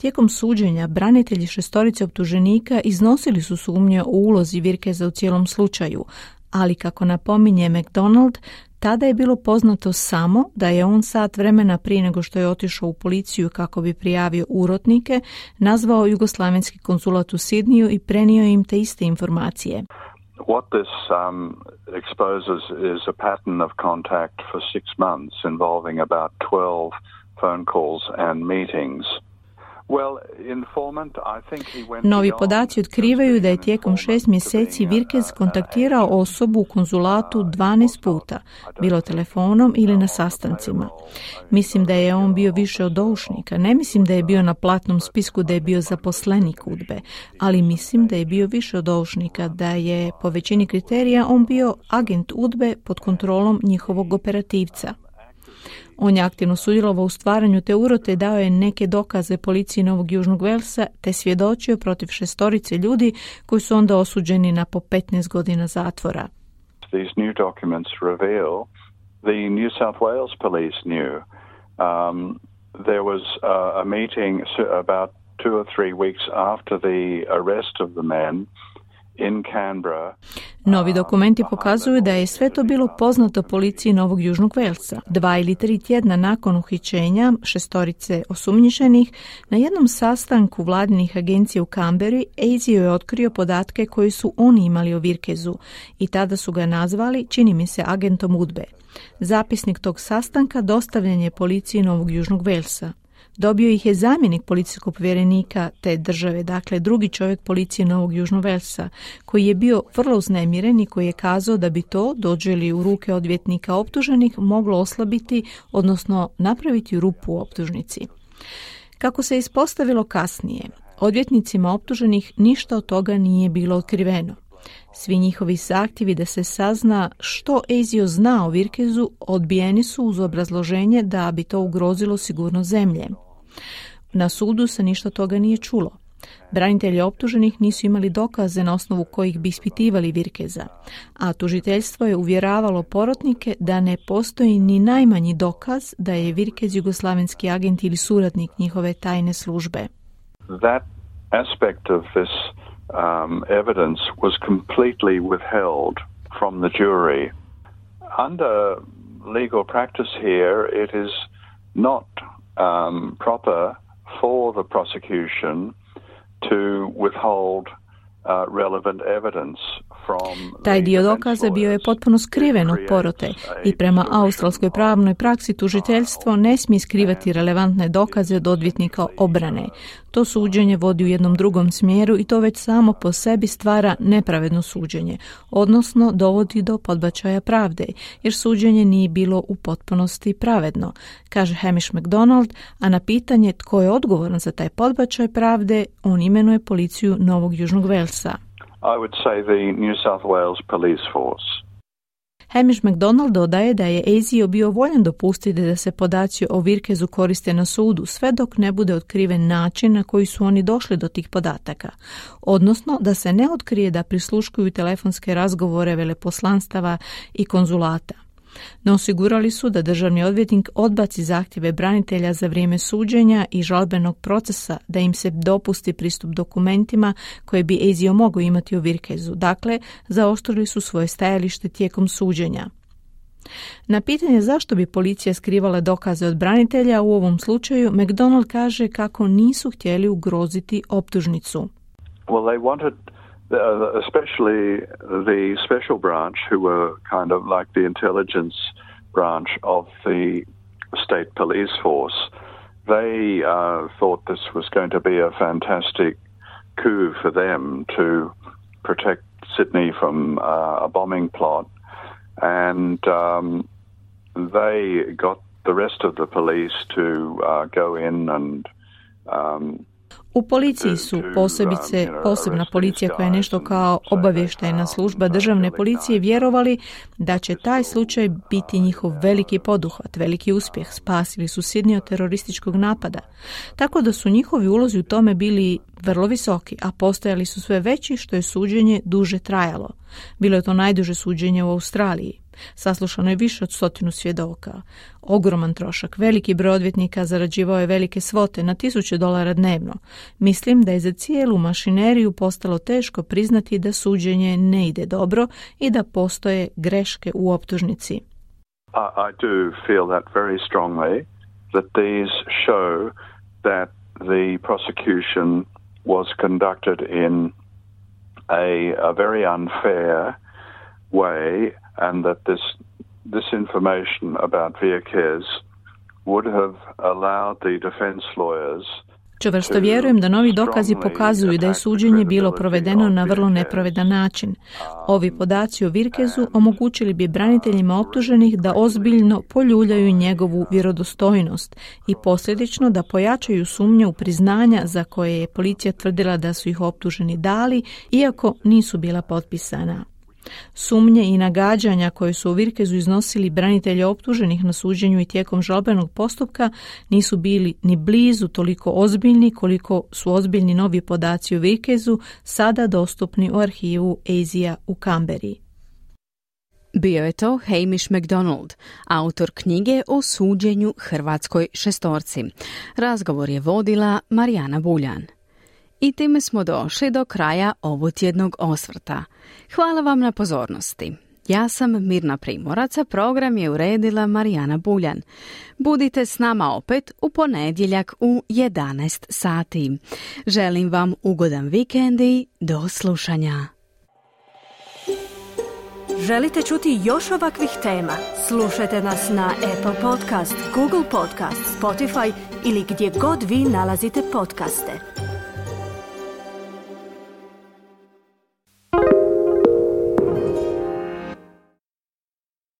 Tijekom suđenja branitelji šestorice optuženika iznosili su sumnje o ulozi Virkeza u cijelom slučaju, ali kako napominje McDonald, tada je bilo poznato samo da je on sat vremena prije nego što je otišao u policiju kako bi prijavio urotnike, nazvao jugoslavenski konzulat u Sidniju i prenio im te iste informacije. What this um, exposes is a pattern of contact for six months involving about 12 phone calls and meetings – Novi podaci otkrivaju da je tijekom šest mjeseci Virkez kontaktirao osobu u konzulatu 12 puta, bilo telefonom ili na sastancima. Mislim da je on bio više od doušnika. Ne mislim da je bio na platnom spisku da je bio zaposlenik udbe, ali mislim da je bio više od doušnika, da je po većini kriterija on bio agent udbe pod kontrolom njihovog operativca. On je aktivno sudjelovao u stvaranju te urote, dao je neke dokaze policiji Novog Južnog Velsa te svjedočio protiv šestorice ljudi koji su onda osuđeni na po 15 godina zatvora. These new documents reveal the New South Wales police knew. Um, there was a meeting about two or three weeks after the arrest of the men Novi dokumenti pokazuju da je sve to bilo poznato policiji Novog Južnog Velsa. Dva ili tri tjedna nakon uhićenja šestorice osumnjišenih, na jednom sastanku vladinih agencija u Kamberi, Ezio je otkrio podatke koji su oni imali o Virkezu i tada su ga nazvali, čini mi se, agentom Udbe. Zapisnik tog sastanka dostavljen je policiji Novog Južnog Velsa. Dobio ih je zamjenik policijskog povjerenika te države, dakle drugi čovjek policije Novog Južnog Velsa, koji je bio vrlo uznemiren i koji je kazao da bi to, dođe li u ruke odvjetnika optuženih, moglo oslabiti, odnosno napraviti rupu u optužnici. Kako se ispostavilo kasnije, odvjetnicima optuženih ništa od toga nije bilo otkriveno. Svi njihovi zahtjevi da se sazna što Ezio zna o Virkezu odbijeni su uz obrazloženje da bi to ugrozilo sigurnost zemlje. Na sudu se ništa toga nije čulo. Branitelji optuženih nisu imali dokaze na osnovu kojih bi ispitivali Virkeza, a tužiteljstvo je uvjeravalo porotnike da ne postoji ni najmanji dokaz da je Virkez jugoslavenski agent ili suradnik njihove tajne službe. That aspect of this um, evidence was completely withheld from the jury. Under legal practice here, it is not um, proper for the prosecution to withhold Taj dio dokaza bio je potpuno skriven od porote i prema australskoj pravnoj praksi tužiteljstvo ne smije skrivati relevantne dokaze od odvjetnika obrane. To suđenje vodi u jednom drugom smjeru i to već samo po sebi stvara nepravedno suđenje, odnosno dovodi do podbačaja pravde, jer suđenje nije bilo u potpunosti pravedno, kaže Hamish McDonald, a na pitanje tko je odgovoran za taj podbačaj pravde, on imenuje policiju Novog Južnog Velsa. I would say the New South Wales Police Force. Hamish McDonald dodaje da je Azio bio voljen dopustiti da se podaci o Virkezu koriste na sudu sve dok ne bude otkriven način na koji su oni došli do tih podataka, odnosno da se ne otkrije da prisluškuju telefonske razgovore veleposlanstava i konzulata. No osigurali su da državni odvjetnik odbaci zahtjeve branitelja za vrijeme suđenja i žalbenog procesa da im se dopusti pristup dokumentima koje bi Ezio mogao imati u Virkezu. Dakle, zaoštrili su svoje stajalište tijekom suđenja. Na pitanje zašto bi policija skrivala dokaze od branitelja u ovom slučaju, McDonald kaže kako nisu htjeli ugroziti optužnicu. Well, they wanted uh, especially the special branch, who were kind of like the intelligence branch of the state police force, they uh, thought this was going to be a fantastic coup for them to protect Sydney from uh, a bombing plot. And um, they got the rest of the police to uh, go in and um, U policiji su posebice posebna policija koja je nešto kao obavještajna služba državne policije vjerovali da će taj slučaj biti njihov veliki poduhvat, veliki uspjeh. Spasili su Sidney od terorističkog napada. Tako da su njihovi ulozi u tome bili vrlo visoki, a postojali su sve veći što je suđenje duže trajalo. Bilo je to najduže suđenje u Australiji. Saslušano je više od stotinu svjedoka. Ogroman trošak, veliki broj odvjetnika zarađivao je velike svote na tisuće dolara dnevno. Mislim da je za cijelu mašineriju postalo teško priznati da suđenje ne ide dobro i da postoje greške u optužnici. I do feel that very strongly that these show that the prosecution was conducted in a, a very unfair way and that this this information about Viaquez would have allowed the defense lawyers Čvrsto vjerujem da novi dokazi pokazuju da je suđenje bilo provedeno na vrlo nepravedan način. Ovi podaci o Virkezu omogućili bi braniteljima optuženih da ozbiljno poljuljaju njegovu vjerodostojnost i posljedično da pojačaju sumnje u priznanja za koje je policija tvrdila da su ih optuženi dali, iako nisu bila potpisana. Sumnje i nagađanja koje su u Virkezu iznosili branitelji optuženih na suđenju i tijekom žalbenog postupka nisu bili ni blizu toliko ozbiljni koliko su ozbiljni novi podaci o Virkezu sada dostupni u arhivu Azija u Kamberi. Bio je to Hamish McDonald, autor knjige o suđenju Hrvatskoj šestorci. Razgovor je vodila Marijana Buljan. I time smo došli do kraja ovotjednog osvrta. Hvala vam na pozornosti. Ja sam Mirna Primoraca, program je uredila Marijana Buljan. Budite s nama opet u ponedjeljak u 11 sati. Želim vam ugodan vikend i do slušanja. Želite čuti još ovakvih tema? Slušajte nas na Apple Podcast, Google Podcast, Spotify ili gdje god vi nalazite podcaste.